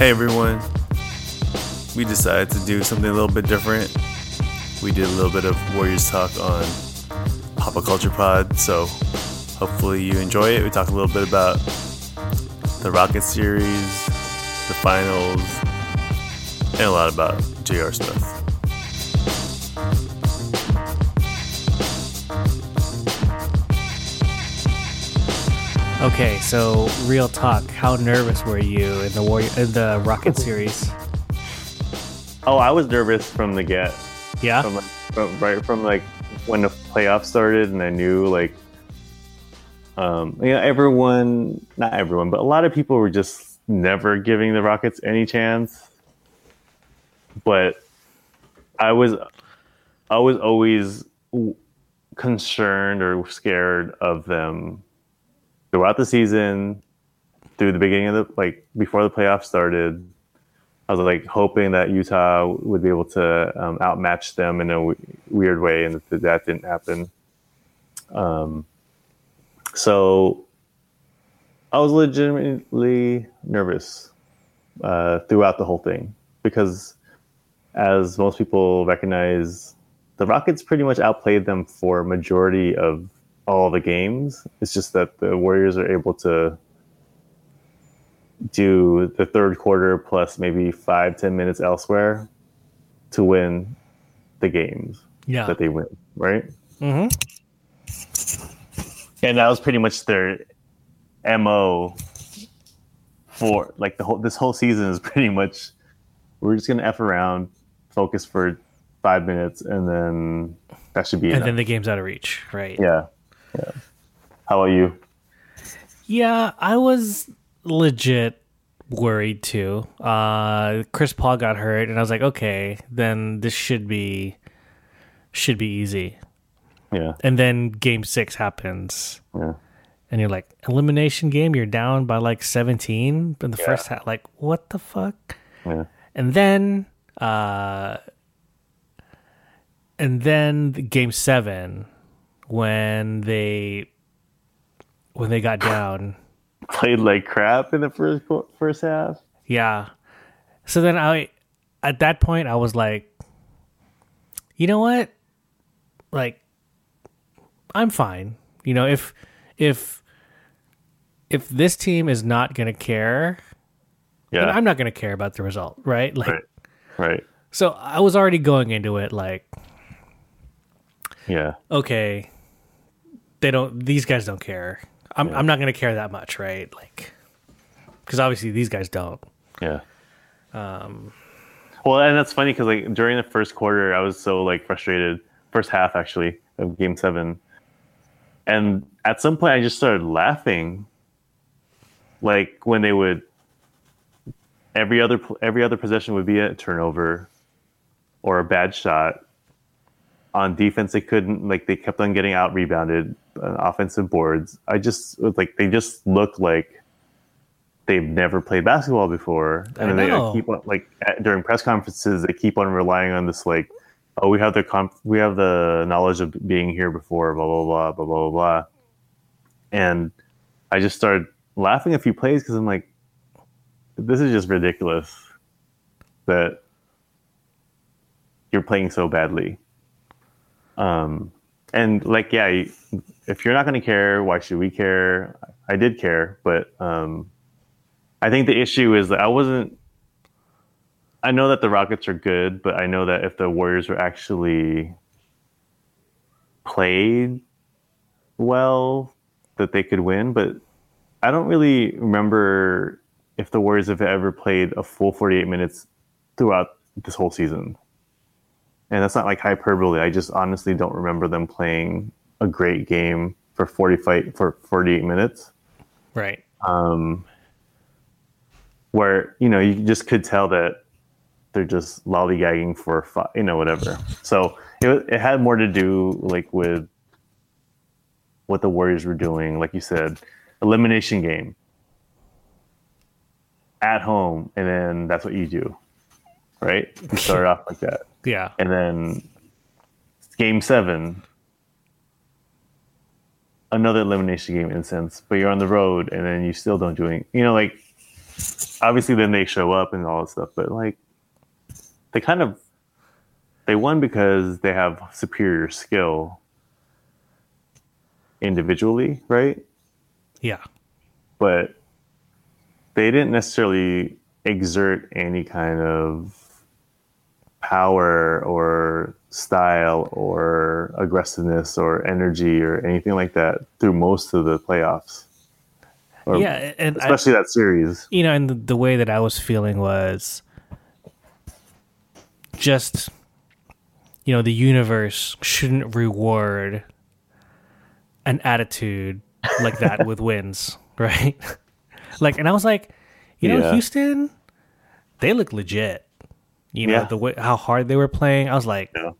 Hey everyone. We decided to do something a little bit different. We did a little bit of Warriors talk on Papa Culture Pod, so hopefully you enjoy it. We talked a little bit about the Rocket series, the finals, and a lot about JR Smith. Okay, so real talk. How nervous were you in the Warrior in the Rocket series? Oh, I was nervous from the get. Yeah. From, from right from like when the playoffs started, and I knew like, um, you know, everyone, not everyone, but a lot of people were just never giving the Rockets any chance. But I was, I was always concerned or scared of them throughout the season, through the beginning of the like before the playoffs started. I was like hoping that Utah would be able to um, outmatch them in a w- weird way, and that, that didn't happen. Um, so I was legitimately nervous uh, throughout the whole thing because, as most people recognize, the Rockets pretty much outplayed them for majority of all the games. It's just that the Warriors are able to do the third quarter plus maybe five ten minutes elsewhere to win the games Yeah. that they win, right? Mm-hmm. And that was pretty much their mo for like the whole this whole season is pretty much we're just gonna f around, focus for five minutes, and then that should be it. And enough. then the game's out of reach, right? yeah, yeah. How about you? Yeah, I was legit worried too. Uh Chris Paul got hurt and I was like, okay, then this should be should be easy. Yeah, And then game 6 happens yeah. and you're like, elimination game, you're down by like 17 in the Yeah. first half. Like, what the fuck? Yeah. And then uh and then game 7 when they when they got down Played like crap in the first first half. Yeah. So then I, at that point, I was like, you know what? Like, I'm fine. You know, if, if, if this team is not going to care, Yeah, I'm not going to care about the result, right? Like, Right. right. so I was already going into it like, Yeah, okay, they don't, these guys don't care. I'm, I'm not going to care that much, right? Like, because obviously these guys don't. yeah. Um. Well, and that's funny because like during the first quarter, I was so like frustrated. First half actually of Game Seven, and at some point I just started laughing. Like when they would every other every other possession would be a turnover or a bad shot. On defense, they couldn't like they kept on getting out rebounded on offensive boards. I just like they just looked like they've never played basketball before, and they like, keep on like at, during press conferences they keep on relying on this like, oh we have the comp- we have the knowledge of being here before, blah blah blah blah blah blah blah, and I just started laughing a few plays because I'm like, this is just ridiculous that you're playing so badly. Um, and like, yeah, if you're not going to care, why should we care? I did care, but um, I think the issue is that I wasn't. I know that the Rockets are good, but I know that if the Warriors were actually played well, that they could win. But I don't really remember if the Warriors have ever played a full 48 minutes throughout this whole season. And that's not like hyperbole. I just honestly don't remember them playing a great game for 45 for 48 minutes Right. um, where you know you just could tell that they're just lollygagging for fi- you know whatever. So it it had more to do like with what the Warriors were doing, like you said, elimination game at home, and then that's what you do, right? You start off like that, Yeah. and then game seven another elimination game in a sense, but you're on the road and then you still don't do any, you know, like obviously then they show up and all that stuff, but like they kind of they won because they have superior skill individually, right? Yeah. But they didn't necessarily exert any kind of power or style or aggressiveness or energy or anything like that through most of the playoffs. Or yeah, and I, especially that series. you know, and the, the way that I was feeling was just, you know, the universe shouldn't reward an attitude like that with wins, right? like, and I was like, you know, Yeah. Houston, they look legit. You know, Yeah. the way how hard they were playing. I was like, Yeah.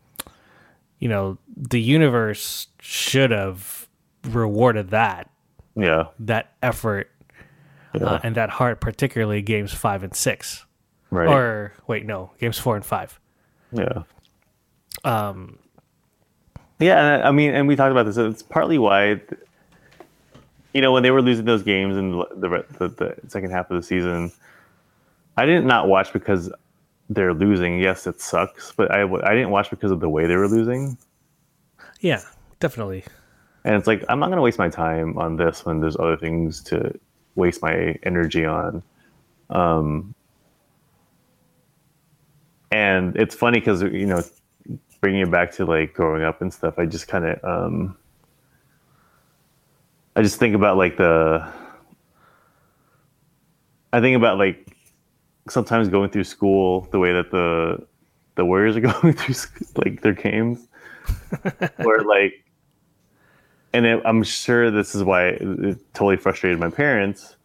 you know, the universe should have rewarded that Yeah. that effort Yeah. uh, and that heart, particularly games five and six. right. Or wait, no, games four and five. yeah. Um, Yeah, and I I mean, and we talked about this. It's partly why, you know, when they were losing those games in the the, the, the second half of the season, I didn't not watch because they're losing. Yes, it sucks, but I I didn't watch because of the way they were losing. yeah, definitely. And it's like I'm not going to waste my time on this when there's other things to waste my energy on. Um, and it's funny because you know, bringing it back to like growing up and stuff. I just kind of, um, I just think about like the. I think about like sometimes going through school the way that the the Warriors are going through like their games, where like and it, I'm sure this is why it, it totally frustrated my parents.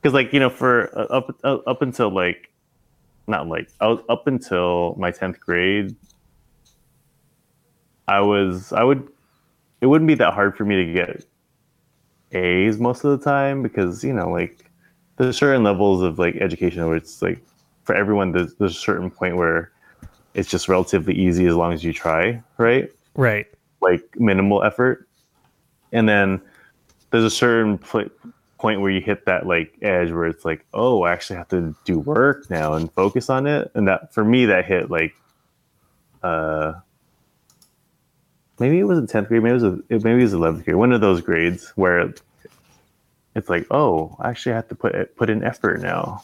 Because like you know for uh, up uh, up until like not like I was up until my 10th grade I was I would it wouldn't be that hard for me to get A's most of the time because you know like there's certain levels of like education where it's like for everyone there's, there's a certain point where it's just relatively easy as long as you try right? Right. like minimal effort. And then there's a certain pl- point where you hit that like edge where it's like oh i actually have to do work now and focus on it. And that for me that hit like uh maybe it was in 10th grade maybe it was a, maybe it was 11th grade one of those grades where it's like oh i actually have to put put in effort now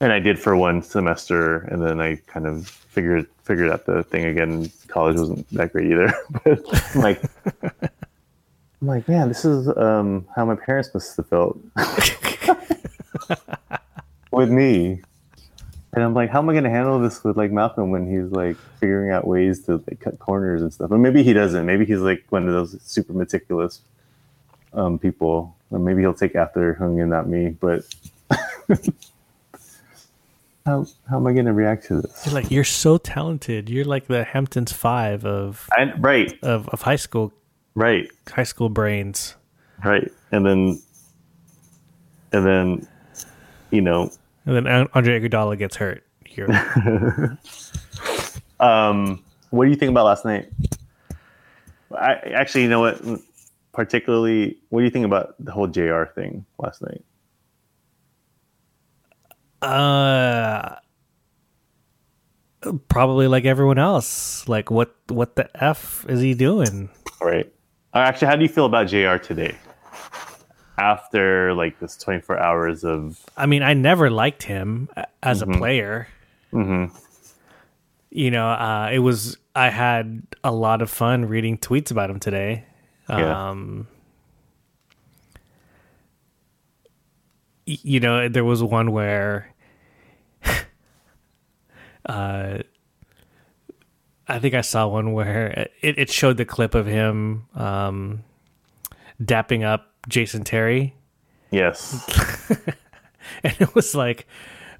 and i did for one semester and then i kind of figured figured out the thing again college wasn't that great either but I'm like I'm like, man, this is um, how my parents must have felt with me. And I'm like, how am I going to handle this with like Malcolm when he's like figuring out ways to like cut corners and stuff? Or maybe he doesn't. Maybe he's like one of those super meticulous um, people. Or maybe he'll take after Hung and not me. But how how am I going to react to this? You're like you're so talented. You're like the Hamptons Five of I, right, of, of high school right. high school brains. Right. And then, and then, you know, And then Andre Iguodala gets hurt. Here. um, what do you think about last night? I actually, you know what? Particularly, what do you think about the whole JR thing last night? uh, probably like everyone else. Like what what the f is he doing? Right. Uh, Actually, how do you feel about JR today? After like this 24 hours of, I mean, I never liked him a- as a player. Mm-hmm. You know, uh, it was I had a lot of fun reading tweets about him today. Um, you know, there was one where, uh, I think I saw one where it, it showed the clip of him um, dapping up Jason Terry. yes, And it was like,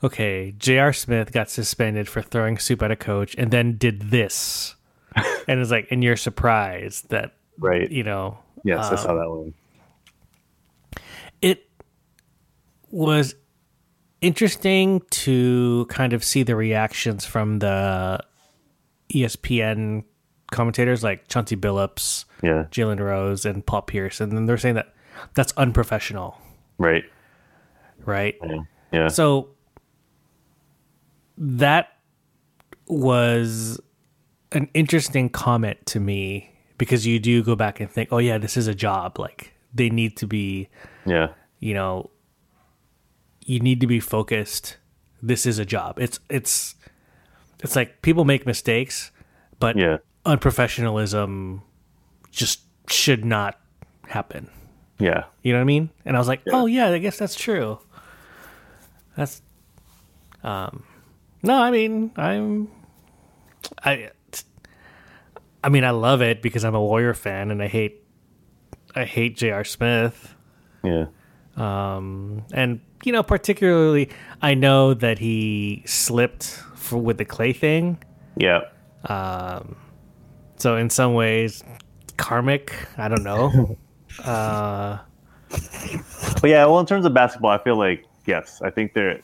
okay, J.R. Smith got suspended for throwing soup at a coach and then did this. and it's like, and you're surprised that, right. you know, Yes, I saw um, that one. it was interesting to kind of see the reactions from the ESPN commentators like Chauncey Billups, Yeah, Jalen Rose, and Paul Pierce. And then they're saying that that's unprofessional. right. right? Yeah. So that was an interesting comment to me because you do go back and think, oh yeah, this is a job. Like they need to be, yeah. you know, you need to be focused. This is a job. It's it's it's like people make mistakes, but Yeah. unprofessionalism just should not happen. Yeah. You know what I mean? And I was like, oh yeah, I guess that's true. That's um no, I mean, I'm I I mean, I love it because I'm a Warrior fan and I hate I hate J.R. Smith. Yeah. Um and you know, particularly I know that he slipped for, with the clay thing. Yeah. So in some ways karmic, I don't know. uh But yeah, well, in terms of basketball, I feel like yes, I think they're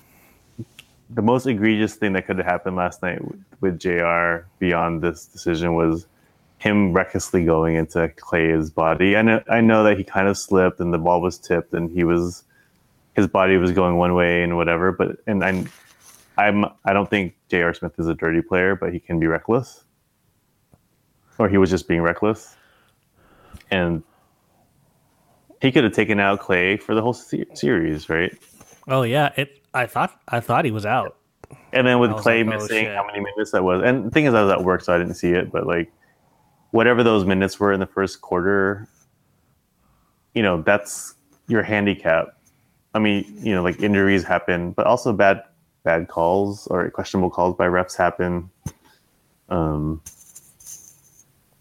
the most egregious thing that could have happened last night with, with Jr. Beyond this decision was him recklessly going into Clay's body. I know, I know that he kind of slipped and the ball was tipped and he was his body was going one way and whatever. But and I'm I'm I don't think J.R. Smith is a dirty player, but he can be reckless, or he was just being reckless, and he could have taken out Clay for the whole se- series, right? oh yeah, it I thought I thought he was out. And then with Clay like, oh, missing, shit. how many minutes that was? And the thing is, I was at work, so I didn't see it. But like, whatever those minutes were in the first quarter, you know, that's your handicap. I mean, you know, like injuries happen, but also bad bad calls or questionable calls by refs happen. Um,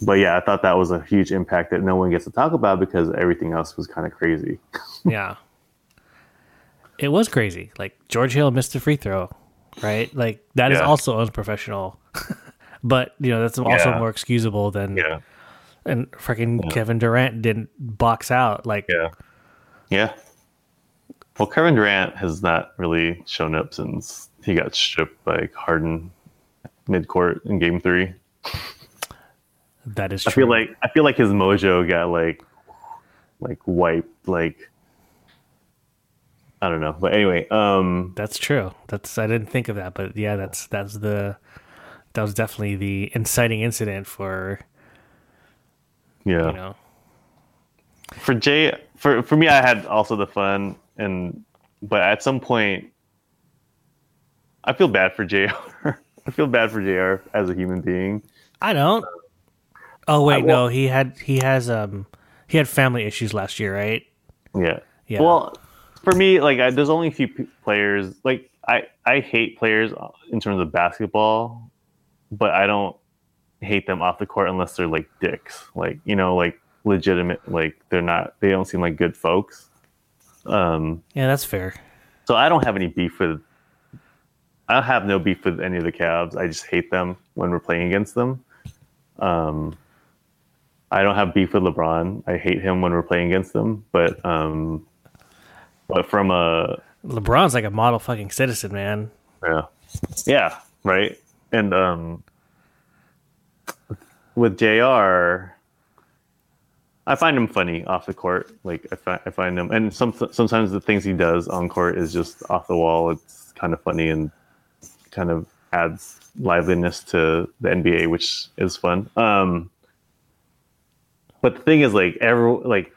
but yeah, I thought that was a huge impact that no one gets to talk about because everything else was kind of crazy. Yeah. It was crazy. Like George Hill missed a free throw, right? Like that is Yeah. also unprofessional. but you know that's also Yeah. more excusable than Yeah, and freaking Kevin Durant didn't box out. Like yeah, yeah. Well, Kevin Durant has not really shown up since he got stripped by Harden mid court in Game Three. that is True. I feel like I feel like his mojo got like like wiped. Like I don't know, but anyway, um, that's true. That's I didn't think of that, but yeah, that's that's the that was definitely the inciting incident for yeah. you know for Jay for for me I had also the fun and but at some point I feel bad for JR. I feel bad for JR as a human being. I don't. Oh wait, I- well- no, he had he has um he had family issues last year, right? Yeah. Yeah. Well, for me like I, there's only a few p- players like I I hate players in terms of basketball, but I don't hate them off the court unless they're like dicks. Like, you know, like legitimate like they're not they don't seem like good folks. Um Yeah, that's fair. So I don't have any beef with. I don't have no beef with any of the Cavs. I just hate them when we're playing against them. Um, I don't have beef with LeBron. I hate him when we're playing against them. But um, but from a LeBron's like a model fucking citizen, man. yeah, yeah, right. And um, with Jr. I find him funny off the court. Like I find, I find him, and some sometimes the things he does on court is just off the wall. It's kind of funny and kind of adds liveliness to the NBA, which is fun. Um, but the thing is, like every like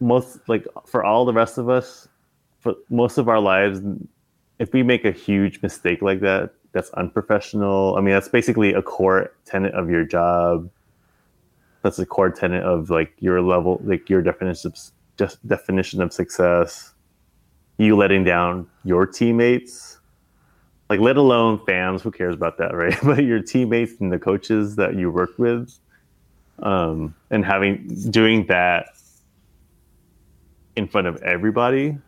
most like for all the rest of us, for most of our lives, if we make a huge mistake like that, that's unprofessional. I mean, that's basically a core tenet of your job. That's a core tenet of like your level, like your definition of definition of success. You letting down your teammates, like let alone fans. Who cares about that, right? But your teammates and the coaches that you work with, um, and having doing that in front of everybody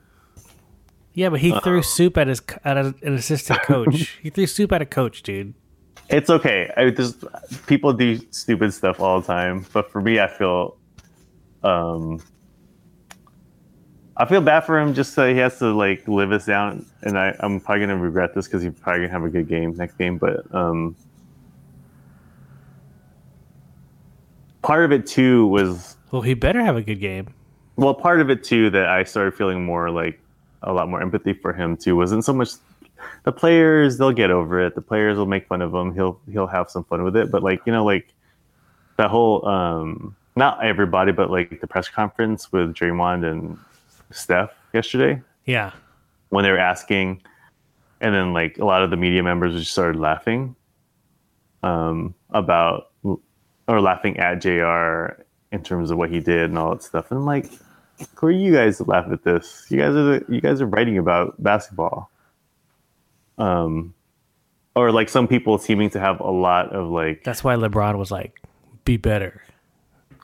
Yeah, but he threw soup at his at a, an assistant coach. he threw soup at a coach, dude. It's okay. I just people do stupid stuff all the time, but for me, I feel, um, I feel bad for him. Just so he has to like live this down, and I, I'm probably gonna regret this because he's probably gonna have a good game next game. But um, part of it too was Well, he better have a good game. well, part of it too that I started feeling more like a lot more empathy for him too. Wasn't so much the players they'll get over it. The players will make fun of him. He'll he'll have some fun with it. But like you know like that whole um not everybody, but like the press conference with Draymond and Steph yesterday Yeah. when they were asking, and then like a lot of the media members just started laughing um, about or laughing at Jr. in terms of what he did and all that stuff. And like, are you guys laugh at this? You guys are the, you guys are writing about basketball. Um, or like some people seeming to have a lot of like That's why LeBron was like, be better.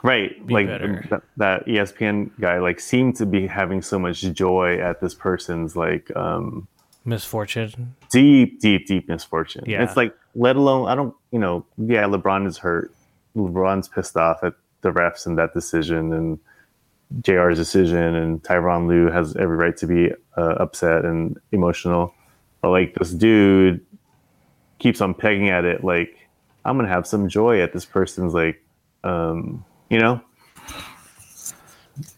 right Be like better. that, that espn guy like seemed to be having so much joy at this person's like um Misfortune. deep deep deep misfortune Yeah. it's like let alone i don't you know yeah lebron is hurt lebron's pissed off at the refs and that decision and jr's decision and tyronn lue has every right to be uh, upset and emotional. But like this dude keeps on pegging at it like i'm gonna have some joy at this person's like um you know?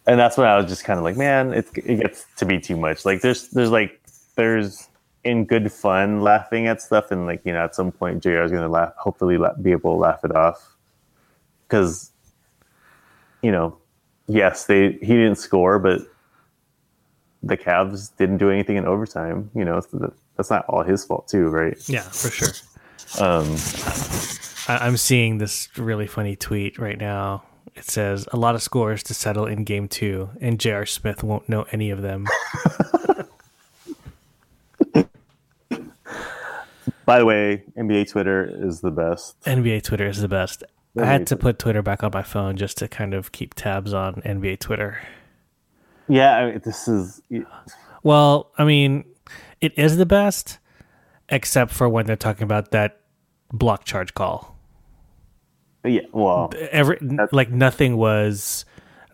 And that's when i was just kind of like man it, it gets to be too much. Like there's there's like there's in good fun laughing at stuff and like you know at some point jr is gonna laugh hopefully la- be able to laugh it off. Because you know yes they he didn't score but the Cavs didn't do anything in overtime you know that's not all his fault too right Yeah, for sure. um I- I'm seeing this really funny tweet right now. It says a lot of scores to settle in game two, and J.R. Smith won't know any of them. by the way nba twitter is the best NBA Twitter is the best. I had to put Twitter back on my phone just to kind of keep tabs on NBA Twitter. yeah I mean, this is Well, I mean, it is the best, except for when they're talking about that block charge call. yeah well Every like nothing was,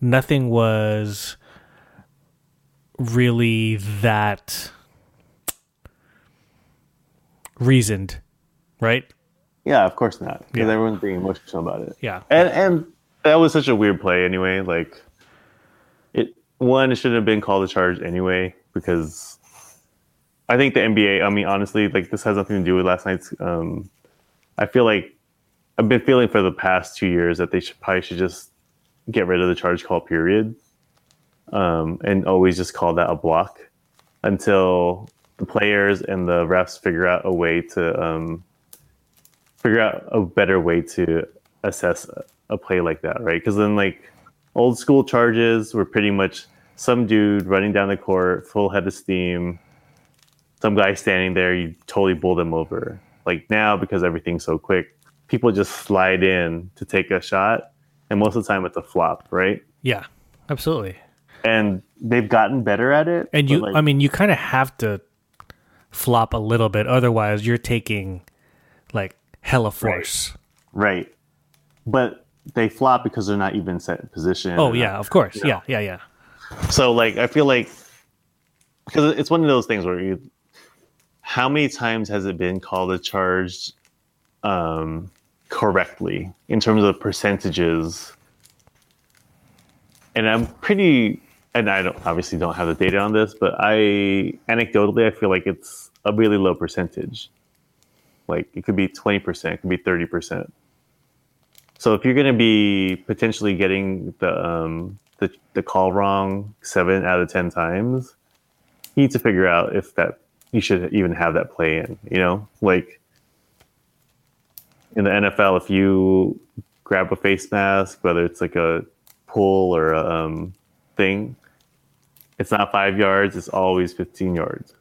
nothing was really that reasoned, right? Yeah of course not because Yeah. everyone's being emotional about it Yeah, and and that was such a weird play anyway. Like it one it shouldn't have been called a charge anyway because I think the NBA. I mean, honestly, like this has nothing to do with last night's. Um, I feel like I've been feeling for the past two years that they should probably should just get rid of the charge call period, um, and always just call that a block until the players and the refs figure out a way to um, figure out a better way to assess a, a play like that, right? Because then, like, old school charges were pretty much some dude running down the court, full head of steam, some guy standing there, you totally bowl them over. Like now, because everything's so quick, people just slide in to take a shot, and most of the time it's a flop, right? yeah, absolutely. And they've gotten better at it. And you, like, I mean, you kind of have to flop a little bit, otherwise you're taking like hella force. right, but they flop because they're not even set in position. Oh yeah, of course. Yeah, yeah, yeah. So like I feel like because it's one of those things where you how many times has it been called a charge um, correctly in terms of percentages? And I'm pretty and I don't obviously don't have the data on this, but I anecdotally I feel like it's a really low percentage. Like it could be 20%, it could be 30%. So if you're going to be potentially getting the um, the the call wrong seven out of ten times, you need to figure out if that you should even have that play in. You know, like in the NFL, if you grab a face mask, whether it's like a pull or a um, thing, it's not five yards; it's always fifteen yards.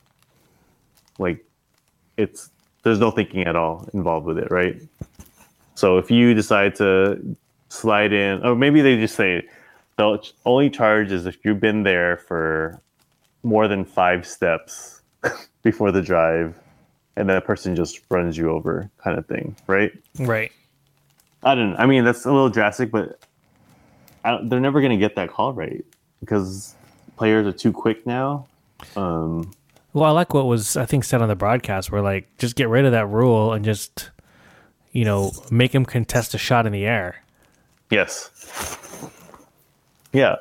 Like it's there's no thinking at all involved with it, right? So if you decide to slide in, or maybe they just say the only charge is if you've been there for more than five steps before the drive, and that person just runs you over, kind of thing, right? Right. I don't. know. I mean, that's a little drastic, but I don't, they're never going to get that call right because players are too quick now. Um, Well, I like what was I think said on the broadcast where like just get rid of that rule and just you know make him contest a shot in the air. Yes. Yeah.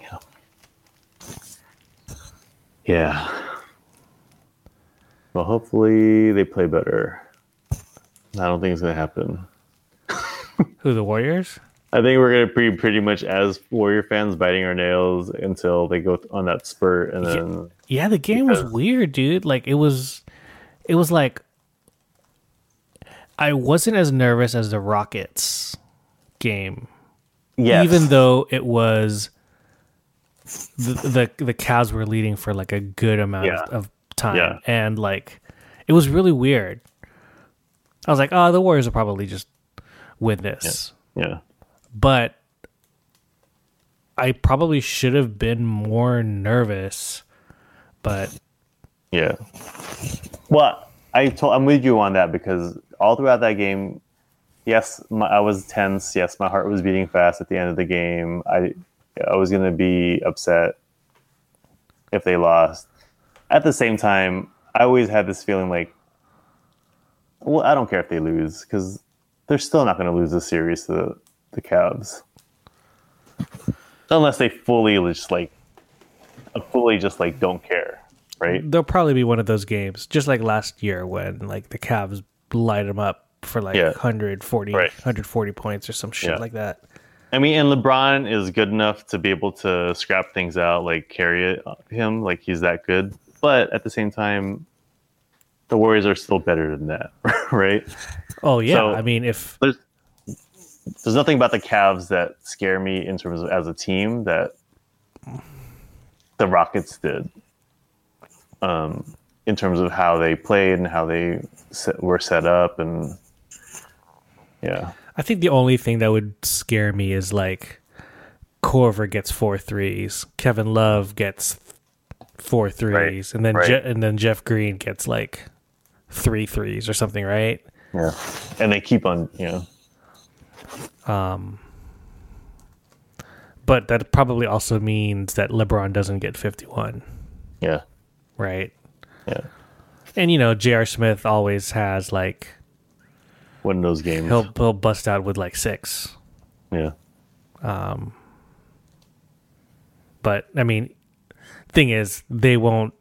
Yeah. Yeah. Well, hopefully they play better. I don't think it's gonna happen. Who the Warriors? I think we're gonna be pretty much as Warrior fans biting our nails until they go on that spurt, and then Yeah, the game was weird, dude. Like it was, it was like I wasn't as nervous as the Rockets game, yes, even though it was the the the Cavs were leading for like a good amount Yeah. of, time, Yeah. and like it was really weird. I was like, oh, the Warriors will probably just win this, yeah, but I probably should have been more nervous, but yeah. Well, I told I'm with you on that because all throughout that game, yes, my, I was tense. Yes, my heart was beating fast at the end of the game. I I was gonna be upset if they lost. At the same time, I always had this feeling like, well, I don't care if they lose because they're still not going to lose the series to the, Cavs unless they fully just like uh, fully just like don't care, right? There'll probably be one of those games, just like last year when like the Cavs light them up for like Yeah. 140, Right. 140 points or some shit Yeah. like that. I mean, and LeBron is good enough to be able to scrap things out, like carry it uh, him, like he's that good. But at the same time, the Warriors are still better than that, right? Oh yeah, So- I mean if There's there's nothing about the Cavs that scare me in terms of as a team that the Rockets did. Um, in terms of how they played and how they set, were set up, and yeah, I think the only thing that would scare me is like Korver gets four threes, Kevin Love gets four threes, and then right. Je- and then Jeff Green gets like three threes or something, right? yeah, and they keep on, you know, But that probably also means that LeBron doesn't get 51, yeah, right? yeah, And you know, J.R. Smith always has like win those games. he'll he'll bust out with like six. Yeah, Um. But I mean, thing is, they won't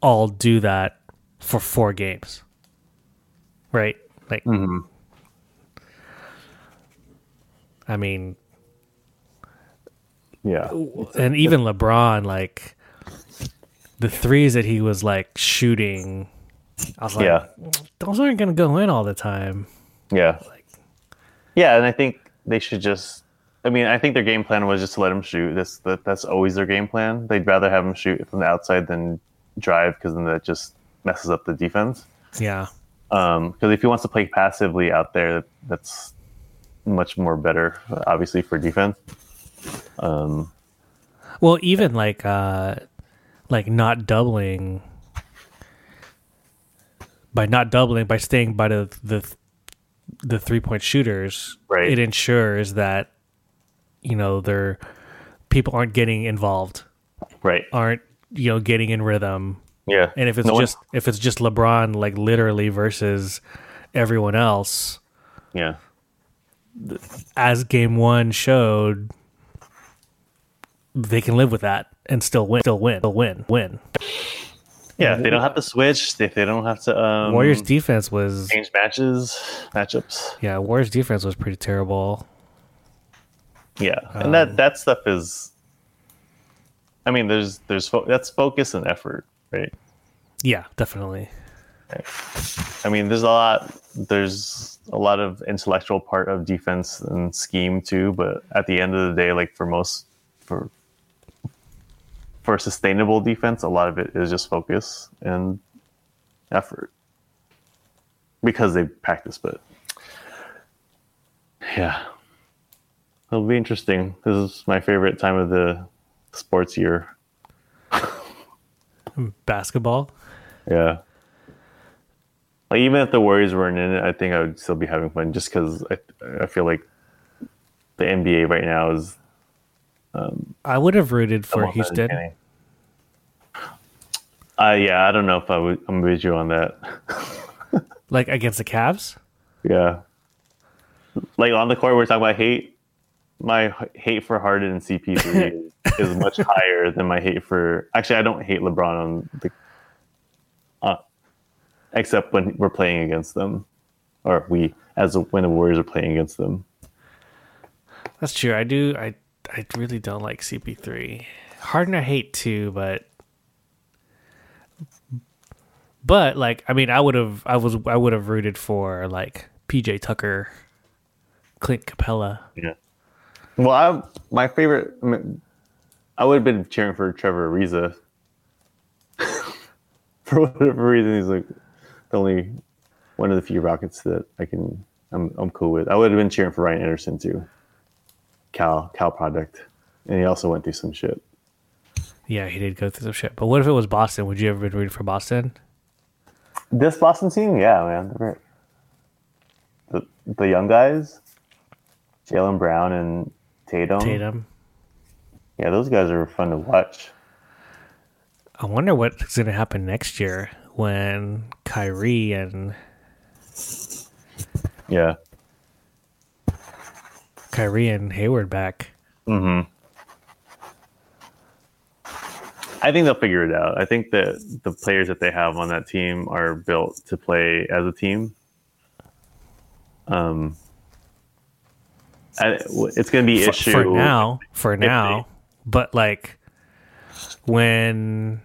all do that for four games, right? Like, I mean, yeah, and even LeBron, like the threes that he was like shooting, I was like, yeah, those aren't gonna go in all the time. yeah, like, yeah. And I think they should just. I mean, I think their game plan was just to let him shoot. That's that, that's always their game plan. They'd rather have him shoot from the outside than drive because then that just messes up the defense. Yeah, um, Because if he wants to play passively out there, that's much more better, obviously for defense. Um, Well, even like uh like not doubling by not doubling by staying by the the the three point shooters, Right. it ensures that you know they're people aren't getting involved, Right. aren't you know getting in rhythm. Yeah. And if it's No one- just if it's just LeBron like literally versus everyone else, yeah. As game 1 showed they can live with that and still win, still win, still win, win. Yeah. They don't have to switch. If they don't have to um, Warriors defense was change matches, matchups. yeah, Warriors defense was pretty terrible. Yeah. And Um, that that stuff is. I mean, there's there's fo- that's focus and effort, right? Yeah, definitely. I mean, there's a lot. There's a lot of intellectual part of defense and scheme too. But at the end of the day, like for most for for sustainable defense, a lot of it is just focus and effort because they practice. But yeah, it'll be interesting. This is my favorite time of the sports year. Basketball. Yeah. Like even if the Warriors weren't in it, I think I would still be having fun just because I I feel like the NBA right now is I would have rooted for Houston. Uh, yeah, I don't know if I would. I'm with you on that. Like against the Cavs? Yeah, like on the court, we're talking about hate. my hate for Harden and CP3 is much higher than my hate for. Actually, I don't hate LeBron on the, except when we're playing against them, or we as a, when the Warriors are playing against them. That's true. I do. I I really don't like CP3. Harden I hate too, but but like I mean I would have I was I would have rooted for like PJ Tucker, Clint Capela. Yeah. Well, I my favorite. I, mean, I would have been cheering for Trevor Ariza. for whatever reason, he's like the only one of the few Rockets that I can. I'm I'm cool with. I would have been cheering for Ryan Anderson too. Cal Cal product, and he also went through some shit. Yeah, he did go through some shit. But what if it was Boston? Would you ever been rooting for Boston? This Boston team, yeah, man. The the young guys, Jaylen Brown and Tatum. Tatum. Yeah, those guys are fun to watch. I wonder what's going to happen next year when Kyrie and Yeah. Kyrie and Hayward back. Mhm. I think they'll figure it out. I think that the players that they have on that team are built to play as a team. Um, I, it's going to be For, issue for now, for they- now, but like when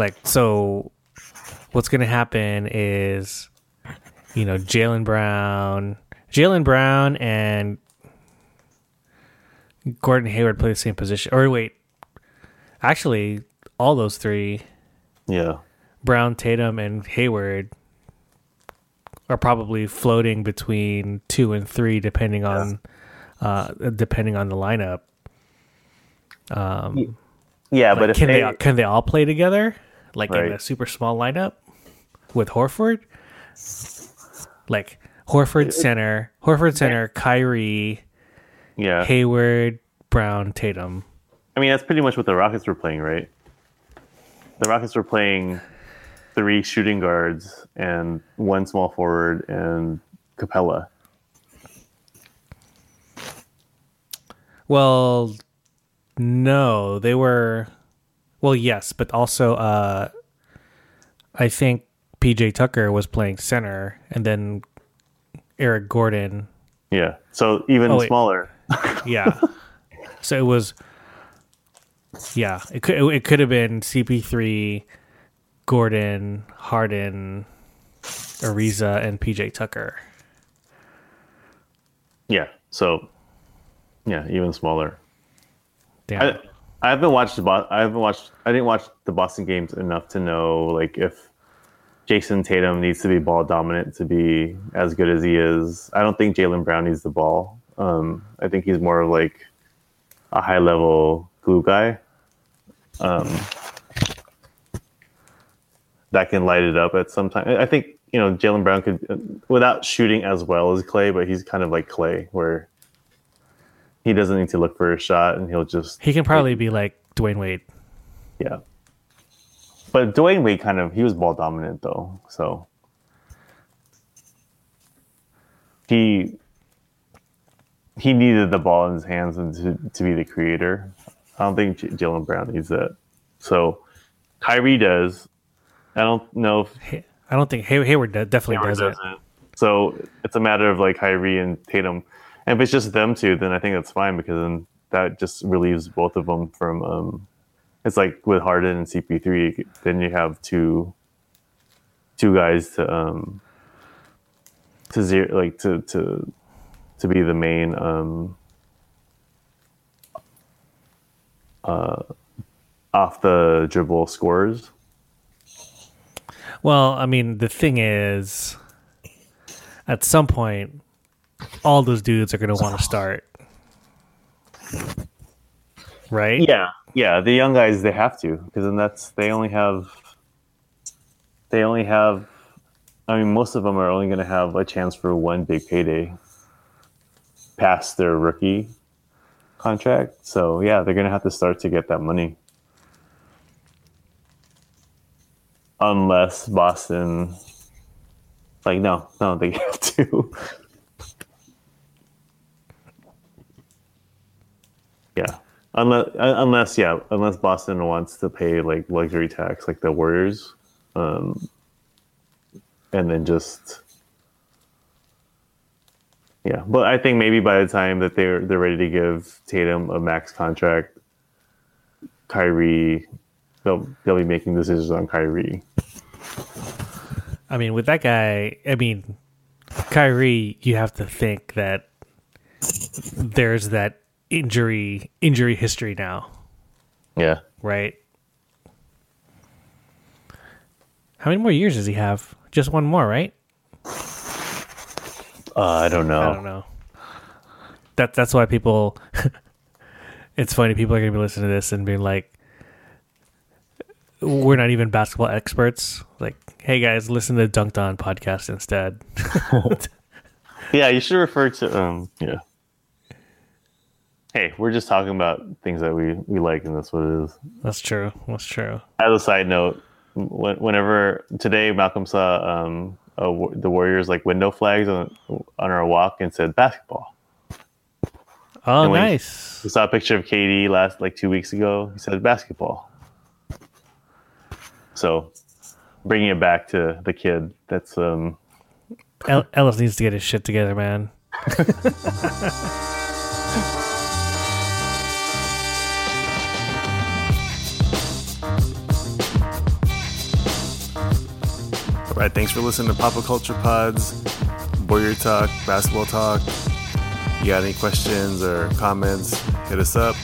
like so what's going to happen is you know Jaylen Brown, Jaylen Brown and Gordon Hayward play the same position. Or wait, actually, all those three, Yeah, Brown, Tatum, and Hayward, are probably floating between two and three, depending on uh, depending on the lineup. Um, yeah, like, but if can they, they can they all play together, like in a super small lineup with Horford? Like Horford center, Horford center, Kyrie, yeah, Hayward, Brown, Tatum. I mean that's pretty much what the Rockets were playing, right? The Rockets were playing three shooting guards and one small forward and Capela. Well, no, they were. Well, yes, but also, uh, I think PJ Tucker was playing center, and then Eric Gordon. Yeah, so even Oh, smaller. Yeah, so it was. Yeah, it could it could have been CP3, Gordon, Harden, Ariza, and PJ Tucker. Yeah, so yeah, even smaller. Damn. I, I haven't watched the Bo- I haven't watched I didn't watch the Boston games enough to know like if Jayson Tatum needs to be ball dominant to be as good as he is. I don't think Jaylen Brown needs the ball. Um, I think he's more of like a high level glue guy. Um, that can light it up at some time. I think you know Jaylen Brown could without shooting as well as Clay, but he's kind of like Clay where he doesn't need to look for a shot and he'll just he can probably be like Dwyane Wade. yeah. But Dwyane Wade kind of he was ball dominant though, so he he needed the ball in his hands and to, to be the creator. I don't think J- Jaylen Brown needs that. So Kyrie does. I don't know if I don't think Hay- Hayward definitely Hayward doesn't. doesn't. So it's a matter of like Kyrie and Tatum. And if it's just them two, then I think that's fine because then that just relieves both of them from. Um, it's like with Harden and CP3, then you have two, two guys to um, to zero, like to to to be the main um, uh, off the dribble scores. Well, I mean, the thing is, at some point, all those dudes are going to want to start, right? Yeah, yeah. The young guys they have to because then that's they only have they only have. I mean, most of them are only going to have a chance for one big payday past their rookie contract. So yeah, they're going to have to start to get that money. Unless Boston, like no, no, they have to. Yeah, unless unless yeah, unless Boston wants to pay like luxury tax like the Warriors, um, and then just yeah. But I think maybe by the time that they're they're ready to give Tatum a max contract, Kyrie, they'll they'll be making decisions on Kyrie. I mean, with that guy, I mean, Kyrie, you have to think that there's that injury injury history now, Yeah. right? How many more years does he have? Just one more, right? Uh, I don't know. I don't know. That that's why people. it's funny. People are gonna be listening to this and being like, "We're not even basketball experts." Like, hey guys, listen to Dunc'd On podcast instead. Yeah, you should refer to um yeah. Hey, we're just talking about things that we we like, and that's what it is. that's true. That's true. As a side note, whenever today Malcolm saw um a, the Warriors like window flags on on our walk and said basketball. Oh, nice. We saw a picture of KD last like two weeks ago. He said basketball. So, bringing it back to the kid. That's um El- Ellis needs to get his shit together, man. right, thanks for listening to Papa Culture Pods, Warrior Talk, Basketball Talk. You got any questions or comments? Hit us up.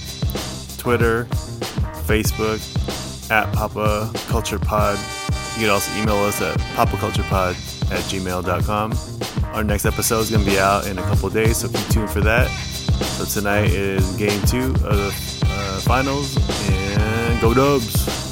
Twitter, Facebook, at Papa Culture Pod. You can also email us at papaculturepod at gmail.com. Our next episode is going to be out in a couple days, so keep tuned for that. So tonight is game two of the uh, finals, and go Dubs!